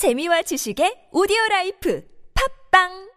재미와 지식의 오디오 라이프 팝빵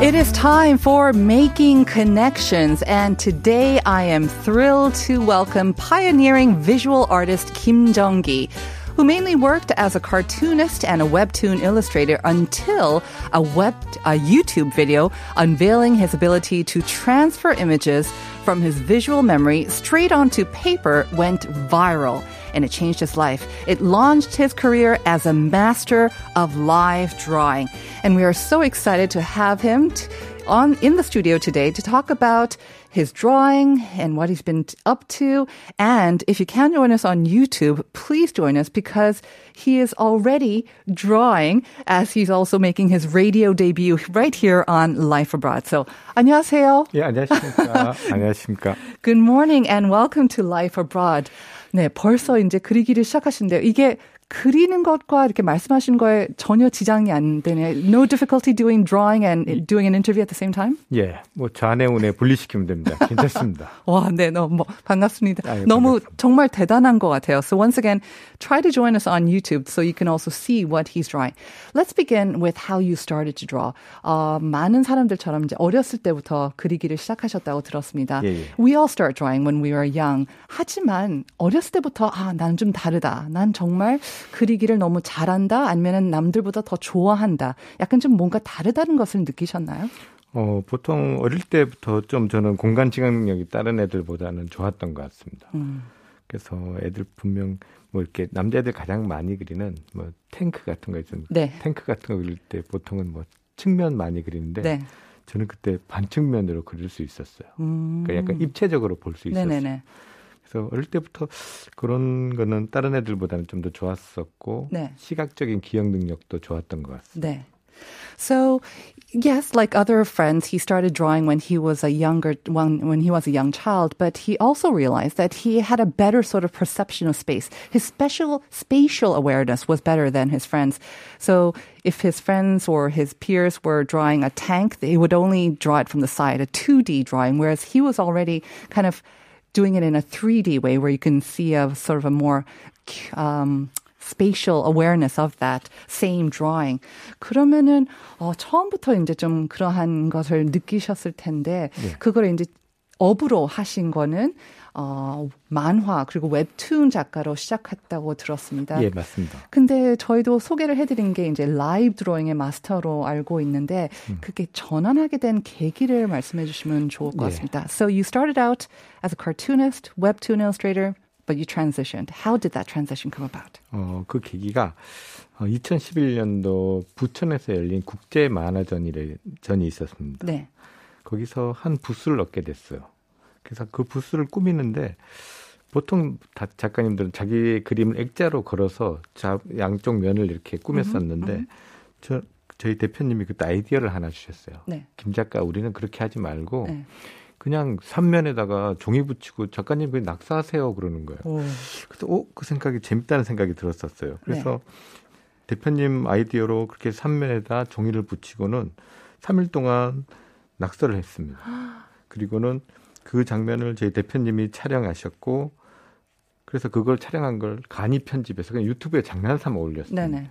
It is time for Making Connections, and today I am thrilled to welcome pioneering visual artist Kim Jong-gi, who mainly worked as a cartoonist and a webtoon illustrator until a web a YouTube video unveiling his ability to transfer images from his visual memory straight onto paper went viral and it changed his life. It launched his career as a master of live drawing. And we are so excited to have him on in the studio today to talk about his drawing and what he's been t- up to. And if you can join us on YouTube, please join us because he is already drawing as he's also making his radio debut right here on Life Abroad. So, 안녕하세요. 예, 안녕하십니까. 안녕하십니까. Good morning and welcome to Life Abroad. 네, 벌써 이제 그리기를 시작하신대요. 이게 그리는 것과 이렇게 말씀하신 거에 전혀 지장이 안 되네. No difficulty doing drawing and doing an interview at the same time? 예, 뭐 좌뇌우뇌 분리시키면 됩니다. 괜찮습니다. 와, 네, 너무 뭐, 반갑습니다. 아유, 너무 반갑습니다. 정말 대단한 것 같아요. So once again, try to join us on YouTube so you can also see what he's drawing. Let's begin with how you started to draw. 어, 많은 사람들처럼 이제 어렸을 때부터 그리기를 시작하셨다고 들었습니다. 예, 예. We all start drawing when we were young. 하지만 어렸을 때부터 아, 난좀 다르다. 난 정말 그리기를 너무 잘한다. 아니면은 남들보다 더 좋아한다. 약간 좀 뭔가 다르다는 것을 느끼셨나요? 어, 보통 어릴 때부터 좀 저는 공간 지각 능력이 다른 애들보다는 좋았던 것 같습니다. 음. 그래서 애들 분명 뭐 이렇게 남자애들 가장 많이 그리는 뭐 탱크 같은 거 있잖아요. 네. 탱크 같은 거 그릴 때 보통은 뭐 측면 많이 그리는데 네. 저는 그때 반측면으로 그릴 수 있었어요. 음. 그러니까 약간 입체적으로 볼 수 있었어요. 네네네. 그래서 어릴 때부터 그런 거는 다른 애들보다는 좀 더 좋았었고 네. 시각적인 기억 능력도 좋았던 것 같습니다. 네. So, yes, like other friends, he started drawing when he was a younger, when, when he was a young child, but he also realized that he had a better sort of perception of space. His special spatial awareness was better than his friends. So, if his friends or his peers were drawing a tank, they would only draw it from the side, a 2D drawing, whereas he was already kind of doing it in a 3D way where you can see a sort of a more um, spatial awareness of that same drawing. 그러면은 어, 처음부터 이제 좀 그러한 것을 느끼셨을 텐데 그걸 이제 업으로 하신 거는 어, 만화 그리고 웹툰 작가로 시작했다고 들었습니다. 예, 맞습니다. 근데 저희도 소개를 해드린 게 이제 라이브 드로잉의 마스터로 알고 있는데 그게 전환하게 된 계기를 말씀해 주시면 좋을 것 예. 같습니다. So you started out as a cartoonist, webtoon illustrator, but you transitioned. How did that transition come about? 어, 그 계기가 어, 2011년도 부천에서 열린 국제 만화전이 전이 있었습니다. 네. 거기서 한 부스를 얻게 됐어요. 그래서 그 부스를 꾸미는데 보통 다 작가님들은 자기 그림을 액자로 걸어서 자, 양쪽 면을 이렇게 꾸몄었는데 저 저희 대표님이 그때 아이디어를 하나 주셨어요. 네. 김 작가 우리는 그렇게 하지 말고 네. 그냥 삼면에다가 종이 붙이고 작가님 그냥 낙서하세요 그러는 거예요. 오. 그래서 어, 그 생각이 재밌다는 생각이 들었었어요. 그래서 대표님 아이디어로 그렇게 삼면에다 종이를 붙이고는 3일 동안 낙서를 했습니다. 그리고는 그 장면을 저희 대표님이 촬영하셨고 그래서 그걸 촬영한 걸 간이 편집해서 그냥 유튜브에 장난삼아 올렸어요. 네네.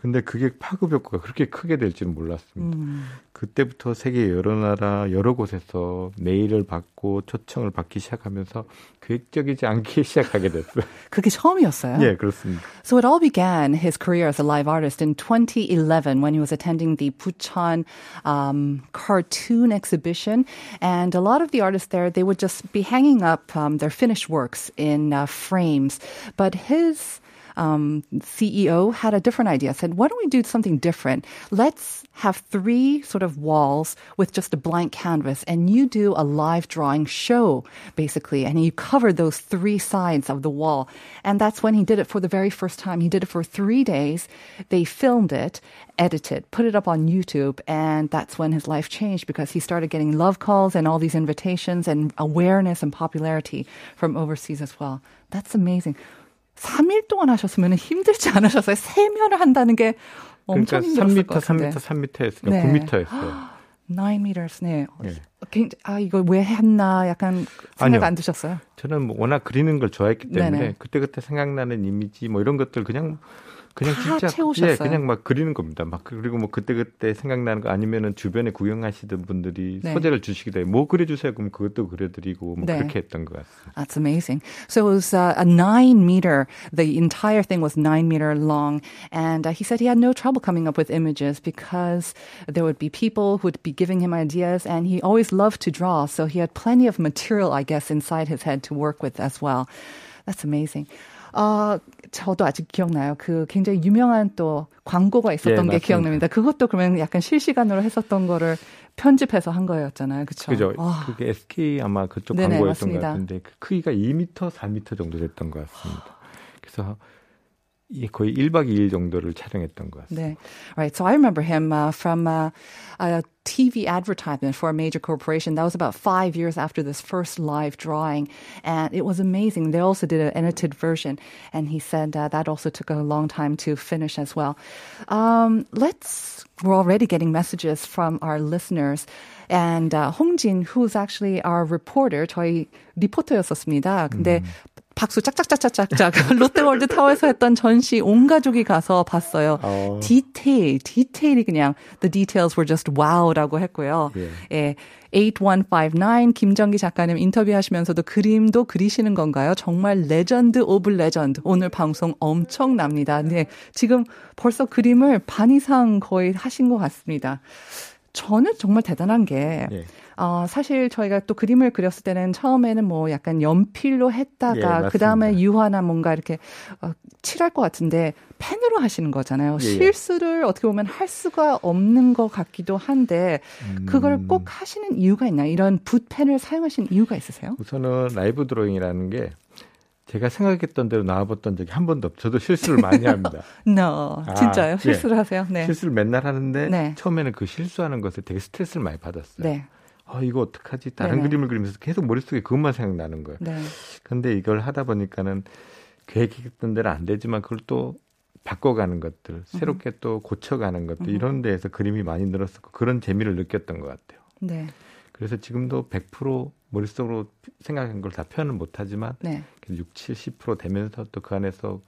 근데 그게 파급 효과가 그렇게 크게 될 줄은 몰랐습니다. 음. 그때부터 세계 여러 나라 여러 곳에서 메일을 받고 초청을 받기 시작하면서 계획적이지 않게 시작하게 됐어요. 그게 처음이었어요. 예, 그렇습니다. So it all began his career as a live artist in 2011 when he was attending the Bucheon um, cartoon exhibition. And a lot of the artists there, they would just be hanging up um, their finished works in uh, frames. But his um, CEO had a different idea. Said, "Why don't we do something different? Let's have three sort of walls with just a blank canvas, and you do a live drawing show, basically, and you cover those three sides of the wall." And that's when he did it for the very first time. He did it for three days. They filmed it, edited, put it up on YouTube, and that's when his life changed because he started getting love calls and all these invitations and awareness and popularity from overseas as well. That's amazing. 3일 동안 하셨으면 힘들지 않으셨어요? 세면을 한다는 게 엄청 그러니까 힘들었을 3m, 것 같은데. 3m, 3m 했으니까 네. 9m였어요. 9 meters. 네. 예. 굉장히, 아, 이거 왜 했나 약간 생각 아니요. 안 드셨어요? 저는 뭐 워낙 그리는 걸 좋아했기 때문에. 그때그때 생각나는 이미지 뭐 이런 것들 그냥 그냥 다 진짜 채우셨어요. 예, 그냥 막 그리는 겁니다. 막 그리고 뭐 그때그때 생각나는 거 아니면은 주변에 구경하시던 분들이 네. 소재를 주시기도 해요. 뭐 그려주세요. 그럼 그것도 그려드리고 뭐 네. 그렇게 했던 것 같습니다. That's amazing. So it was uh, a nine meter, the entire thing was nine meter long. And uh, he said he had no trouble coming up with images because there would be people who would be giving him ideas and he always loved to draw. So he had plenty of material, I guess, inside his head to work with as well. That's amazing. 어, 저도 아직 기억나요. 그 굉장히 유명한 또 광고가 있었던 예, 게. 기억납니다. 그것도 그러면 약간 실시간으로 했었던 거를 편집해서 한 거였잖아요. 그렇죠? 그죠? 와. 그게 SK 아마 그쪽 네네, 광고였던 맞습니다. 것 같은데 그 크기가 2m, 4m 정도 됐던 것 같습니다. 그래서 거의 1박 2일 정도를 촬영했던 것 같습니다. 네. Right. So I remember him uh, from uh, a TV advertisement for a major corporation. That was about five years after this first live drawing. And it was amazing. They also did an edited version. And he said uh, that also took a long time to finish as well. Um, let's, we're already getting messages from our listeners. And uh, 홍진, who's actually our reporter, 저희 리포터였었습니다. 근데 박수 짝짝짝짝짝짝 롯데월드 타워에서 했던 전시 온 가족이 가서 봤어요. 어. 디테일, 디테일이 그냥 the details were just wow라고 했고요. 예. 예. 8159 김정기 작가님 인터뷰하시면서도 그림도 그리시는 건가요? 정말 legend of legend. 오늘 방송 엄청납니다. 네. 지금 벌써 그림을 반 이상 거의 하신 것 같습니다. 저는 정말 대단한 게 예. 어, 사실 저희가 또 그림을 그렸을 때는 처음에는 뭐 약간 연필로 예, 했다가 맞습니다. 그 다음에 유화나 뭔가 이렇게 어, 칠할 것 같은데 펜으로 하시는 거잖아요. 예, 예. 실수를 어떻게 보면 할 수가 없는 것 같기도 한데 음. 그걸 꼭 하시는 이유가 있나요? 이런 붓펜을 사용하시는 이유가 있으세요? 우선은 라이브 드로잉이라는 게 제가 생각했던 대로 나와봤던 적이 한 번도 없. 저도 실수를 많이 합니다. No, 아, 진짜요? 예. 실수를 하세요? 네. 실수를 맨날 하는데 네. 처음에는 그 실수하는 것에 되게 스트레스를 많이 받았어요. 네. 아 이거 어떡하지? 다른 네네. 그림을 그리면서 계속 머릿속에 그것만 생각나는 거예요. 네. 근데 이걸 하다 보니까는 계획했던 대로 안 되지만 그걸 또 바꿔가는 것들, 새롭게 또 고쳐가는 것들 이런 데에서 그림이 많이 늘었었고 그런 재미를 느꼈던 것 같아요. 네. 그래서 지금도 100% 머릿속으로 생각한 걸 다 표현은 못하지만 네. 6, 70% 되면서 또 그 안에서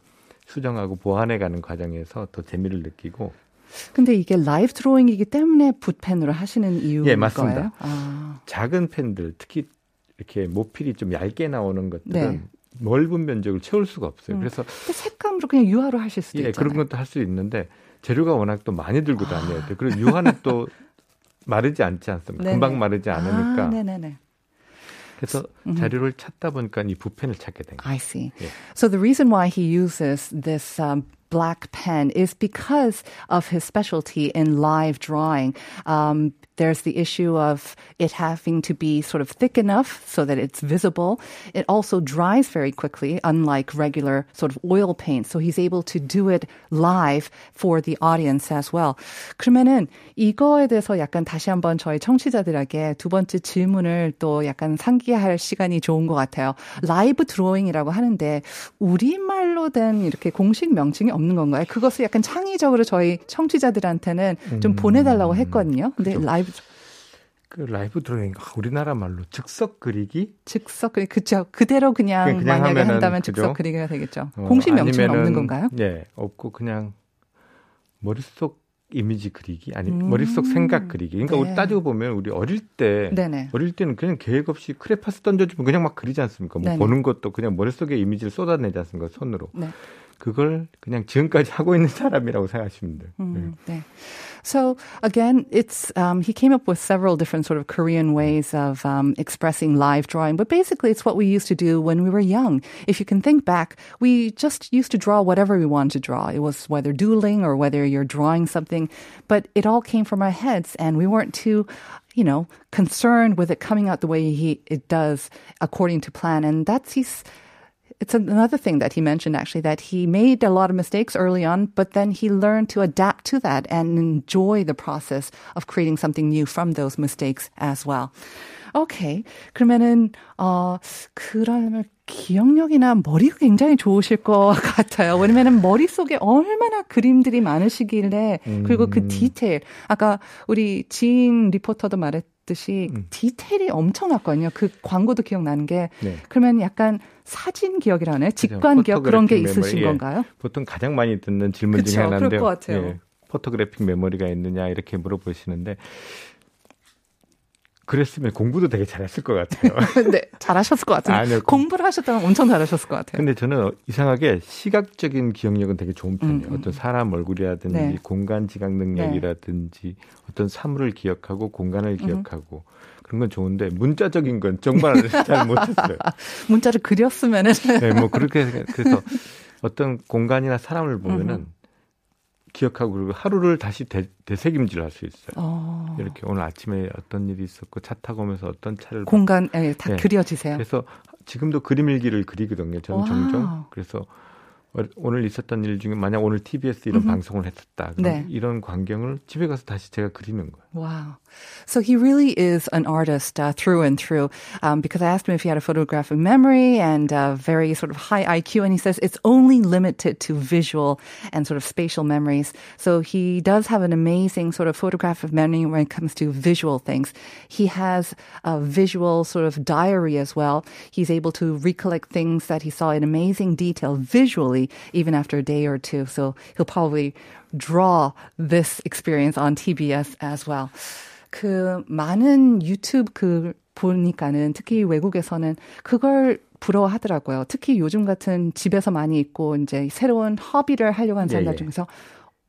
수정하고 보완해 가는 과정에서 더 재미를 느끼고 근데 이게 라이브 드로잉이기 때문에 붓펜으로 하시는 이유인 예, 맞습니다. 아. 작은 펜들 특히 이렇게 모필이 좀 얇게 나오는 것들은 네. 넓은 면적을 채울 수가 없어요. 음. 그래서 색감으로 그냥 유화로 하실 수도 예, 있잖아요. 그런 것도 할 수 있는데 재료가 워낙 또 많이 들고 다녀야 돼. 그리고 유화는 또 마르지 않지 않습니까? 네네. 금방 마르지 않으니까. 아, 네네네. 그래서 자료를 찾다 보니까 이 붓펜을 찾게 된 거예요. I see. Yeah. So the reason why he uses this um, black pen is because of his specialty in live drawing. Um, there's the issue of it having to be sort of thick enough so that it's visible. It also dries very quickly, unlike regular sort of oil paint. So he's able to do it live for the audience as well. 그러면은 이거에 대해서 약간 다시 한번 저희 청취자들에게 두 번째 질문을 또 약간 상기할 시간이 좋은 것 같아요. 라이브 드로잉이라고 하는데 우리말로 된 이렇게 공식 명칭이 없는 건가요? 그것을 약간 창의적으로 저희 청취자들한테는 좀 보내달라고 했거든요. 근데 그죠. 라이브 그 라이브 드로잉 아, 우리나라 말로 즉석 그리기 즉석 그리 그죠 그대로 그냥, 그냥 만약에 하면은 한다면 그죠? 즉석 그리기가 되겠죠. 어, 공식 아니면은, 없는 건가요? 예, 없고 그냥 머릿속 이미지 그리기 아니 음. 머릿속 생각 그리기. 그러니까 네. 우리 따지고 보면 우리 어릴 때 네네. 어릴 때는 그냥 계획 없이 크레파스 던져주면 그냥 막 그리지 않습니까? 뭐 네네. 보는 것도 그냥 머릿속에 이미지를 쏟아내지 않습니까? 손으로. 네. 그걸 그냥 지금까지 하고 있는 사람이라고 생각하시면 돼요. Mm, 네. So again, it's um, he came up with several different sort of Korean ways of um, expressing live drawing, but basically it's what we used to do when we were young. If you can think back, we just used to draw whatever we wanted to draw. It was whether doodling or whether you're drawing something, but it all came from our heads, and we weren't too you know, concerned with it coming out the way he it does according to plan. And that's he's it's another thing that he mentioned actually that he made a lot of mistakes early on, but then he learned to adapt to that and enjoy the process of creating something new from those mistakes as well. Okay. 그러면은 어 그러면 기억력이나 머리가 굉장히 좋으실 것 같아요. 왜냐면은 머릿속에 얼마나 그림들이 많으시길래 그리고 그 음. 디테일 아까 우리 지인 리포터도 말했 듯이 음. 디테일이 엄청났거든요. 그 광고도 기억나는 게 네. 그러면 약간 사진 기억이라네. 직관 기억 그런 게 있으신 메모리, 건가요? 예. 보통 가장 많이 듣는 질문 그쵸, 중에 같아요. 예. photographic memory가 있느냐 이렇게 물어보시는데 그랬으면 공부도 되게 잘했을 것 같아요. 네, 잘하셨을 것 같아요. 아니요, 공부를 하셨다면 엄청 잘하셨을 것 같아요. 근데 저는 이상하게 시각적인 기억력은 되게 좋은 편이에요. 음, 음. 어떤 사람 얼굴이라든지 네. 공간 지각 능력이라든지 네. 어떤 사물을 기억하고 공간을 음. 기억하고 그런 건 좋은데 문자적인 건 정말 잘 못했어요. 문자를 그렸으면은 네, 뭐 그렇게 그래서 어떤 공간이나 사람을 보면은 음. 기억하고 그리고 하루를 다시 되, 되새김질 할 수 있어요. 어. 이렇게 오늘 아침에 어떤 일이 있었고 차 타고 오면서 어떤 차를 공간에 다 네. 그려지세요. 그래서 지금도 그림 일기를 그리거든요. 저는 종종. 그래서 오늘 있었던 일 중에 만약 오늘 TBS 이런 mm-hmm. 방송을 했었다. 네. 이런 광경을 집에 가서 다시 제가 그리는 거예요. Wow. So he really is an artist uh, through and through. Um, because I asked him if he had a photographic memory and uh, very sort of high IQ, and he says it's only limited to visual and sort of spatial memories. So he does have an amazing sort of photographic memory when it comes to visual things. He has a visual sort of diary as well. He's able to recollect things that he saw in amazing detail visually, even after a day or two. So he'll probably draw this experience on TBS as well. 그 많은 유튜브 그 보니까는 특히 외국에서는 그걸 부러워하더라고요. 특히 요즘 같은 집에서 많이 있고 이제 새로운 허비를 하려고 하는 사람들 예, 예. 중에서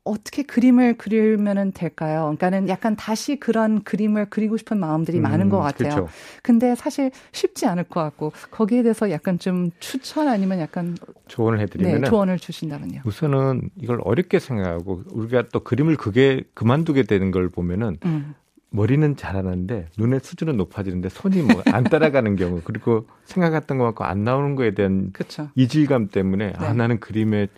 어떻게 그림을 그리면은 될까요? 그러니까는 약간 다시 그런 그림을 그리고 싶은 마음들이 음, 많은 것 같아요. 그쵸. 근데 사실 쉽지 않을 것 같고 거기에 대해서 약간 좀 추천 아니면 약간 조언을 해드리면 네, 조언을 주신다면요. 우선은 이걸 어렵게 생각하고 우리가 또 그림을 그게 그만두게 되는 걸 보면은 음. 머리는 잘하는데 눈의 수준은 높아지는데 손이 뭐 안 따라가는 경우 그리고 생각했던 것만큼 안 나오는 거에 대한 그쵸. 이질감 때문에 아, 네. 아 나는 그림에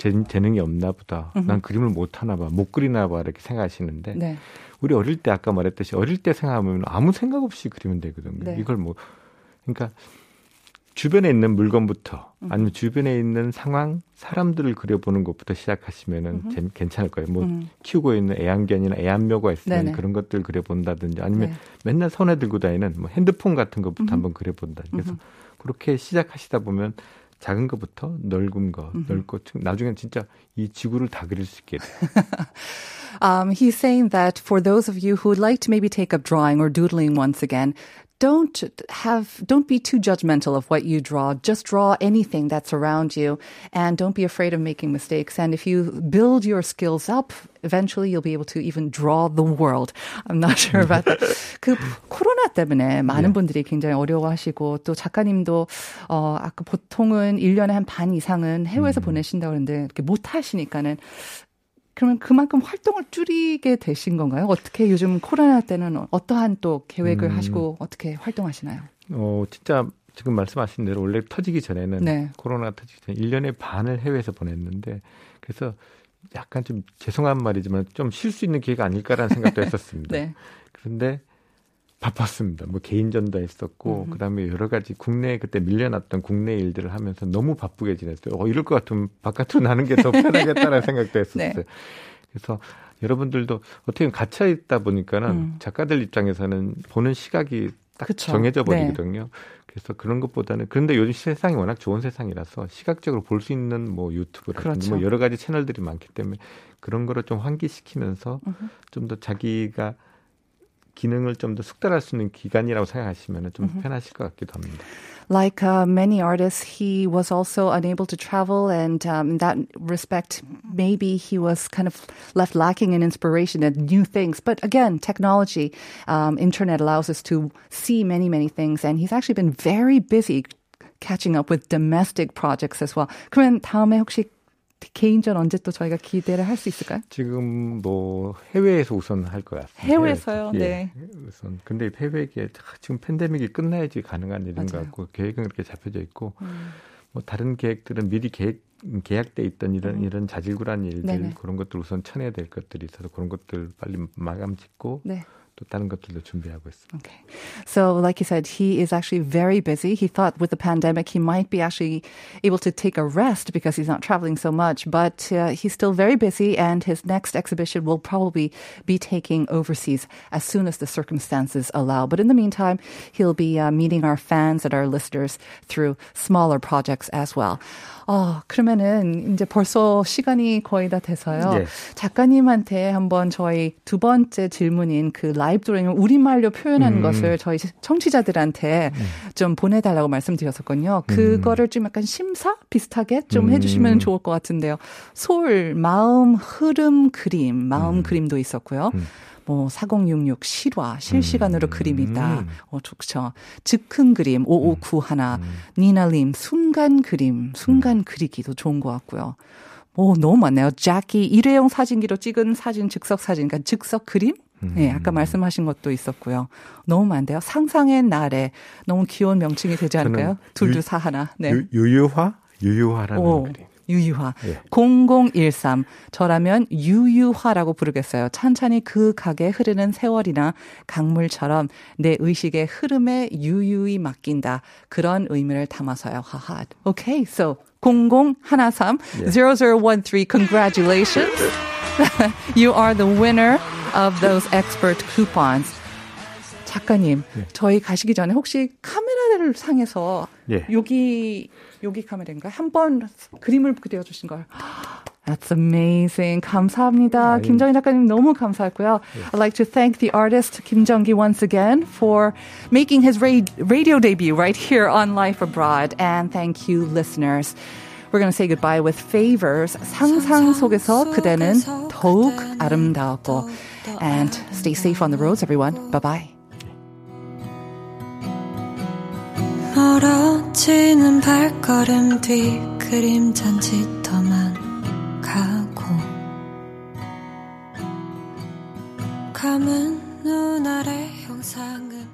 재, 재능이 없나 보다. 음흠. 난 그림을 못 하나 봐. 못 그리나 봐. 이렇게 생각하시는데 네. 우리 어릴 때 아까 말했듯이 어릴 때 생각하면 아무 생각 없이 그리면 되거든요. 네. 이걸 뭐 그러니까 주변에 있는 물건부터 아니면 주변에 있는 상황, 사람들을 그려보는 것부터 시작하시면은 재, 괜찮을 거예요. 뭐 음. 키우고 있는 애완견이나 애완묘가 있으면 네네. 그런 것들 그려본다든지 아니면 네. 맨날 손에 들고 다니는 뭐 핸드폰 같은 것부터 음흠. 한번 그려본다. 그래서 음흠. 그렇게 시작하시다 보면 작은 것부터 넓은 거. 넓고 나중엔 진짜 이 지구를 다 그릴 수 있게 um, he's saying that for those of you who would like to maybe take up drawing or doodling once again, don't have don't be too judgmental of what you draw just draw anything that's around you and don't be afraid of making mistakes and if you build your skills up eventually you'll be able to even draw the world i'm not sure about that 그 코로나 때문에 많은 분들이 굉장히 어려워하시고 또 작가님도 어 아까 보통은 1년에 한 반 이상은 해외에서 음. 보내신다고 그러는데 이렇게 못 하시니까는 그러면 그만큼 활동을 줄이게 되신 건가요? 어떻게 요즘 코로나 때는 어떠한 또 계획을 음. 하시고 어떻게 활동하시나요? 어, 진짜 지금 말씀하신 대로 원래 터지기 전에는 네. 코로나 터지기 전에 1년의 반을 해외에서 보냈는데 그래서 약간 좀 죄송한 말이지만 좀 쉴 수 있는 기회가 아닐까라는 생각도 했었습니다. 네. 그런데 바빴습니다. 뭐 개인 전도 했었고 음. 그다음에 여러 가지 국내에 그때 밀려났던 국내 일들을 하면서 너무 바쁘게 지냈어요. 어 이럴 것 같으면 바깥으로 나는 게 더 편하겠다라는 생각도 했었어요. 네. 그래서 여러분들도 어떻게 갇혀 있다 보니까는 음. 작가들 입장에서는 보는 시각이 딱 그쵸. 정해져 네. 버리거든요. 네. 그래서 그런 것보다는 그런데 요즘 세상이 워낙 좋은 세상이라서 시각적으로 볼 수 있는 뭐 유튜브라든지 그렇죠. 뭐 여러 가지 채널들이 많기 때문에 그런 거를 좀 환기시키면서 좀 더 자기가 기능을 좀 더 숙달할 수 있는 기간이라고 생각하시면 좀 mm-hmm. 편하실 것 같기도 합니다. Like uh, many artists, he was also unable to travel, and um, in that respect, maybe he was kind of left lacking in inspiration and new things. But again, technology, um, internet allows us to see many, many things, and he's actually been very busy catching up with domestic projects as well. 그러면 다음에 혹시 개인전 언제 또 저희가 기대를 할 수 있을까요? 지금 뭐 해외에서 우선 할 것 같습니다. 해외에서요, 예, 네. 우선 근데 해외에 지금 팬데믹이 끝나야지 가능한 일인 맞아요. 것 같고 계획은 그렇게 잡혀져 있고 음. 뭐 다른 계획들은 미리 계획 계약돼 있던 이런 음. 이런 자질구란 일들 네네. 그런 것들 우선 쳐내야 될 것들이 있어서 그런 것들 빨리 마감 짓고 네. 또 다른 것들도 준비하고 있습니다. Okay. So, like you said, he is actually very busy. He thought with the pandemic he might be actually able to take a rest because he's not traveling so much, but uh, he's still very busy, and his next exhibition will probably be taking overseas as soon as the circumstances allow. But in the meantime, he'll be uh, meeting our fans and our listeners through smaller projects as well. 어, 그러면은 이제 벌써 시간이 거의 다 돼서요. 네. 작가님한테 한번 저희 두 번째 질문인 그 라이브 드로잉을 우리말로 표현하는 음. 것을 저희 청취자들한테 음. 좀 보내달라고 말씀드렸었거든요. 음. 그거를 좀 약간 심사 비슷하게 좀 음. 해주시면 좋을 것 같은데요. 솔, 마음, 흐름, 그림, 마음 음. 그림도 있었고요. 음. 뭐, 4066 실화, 실시간으로 음. 그림이다. 어, 좋죠. 즉흥 그림, 5591. 음. 니나림, 순간 그림, 순간 음. 그리기도 좋은 것 같고요. 오, 너무 많네요. 자키 일회용 사진기로 찍은 사진, 즉석 사진, 그러니까 즉석 그림? 음. 네, 아까 말씀하신 것도 있었고요. 너무 많은데요. 상상의 날에 너무 귀여운 명칭이 되지 않을까요? 둘둘 사 하나. 네. 유, 유유화? 유유화라는 오. 그림. 유유화. 예. 0013. 저라면 유유화라고 부르겠어요. 찬찬히 그 가게 흐르는 세월이나 강물처럼 내 의식의 흐름에 유유히 맡긴다. 그런 의미를 담아서요. 하하. Okay, so 0013 yeah. 0013. Congratulations. you are the winner of those expert coupons. 작가님, 네. 저희 가시기 전에 혹시 카메라를 상에서 네. 여기 여기 카메라인가 한 번 그림을 그려 주신 걸. That's amazing. 감사합니다. 아, 김정희 작가님 너무 감사했고요. I'd like to thank the artist Kim Jung-gi once again for making his radio debut right here on Life Abroad. And thank you, listeners. We're going to say goodbye with favors. 상상 속에서 그대는 더욱 아름다웠고. And stay safe on the roads, everyone. Bye-bye. 멀어지는 발걸음 뒤 그림잔 짙어만 가고. 감은 눈 아래 형상은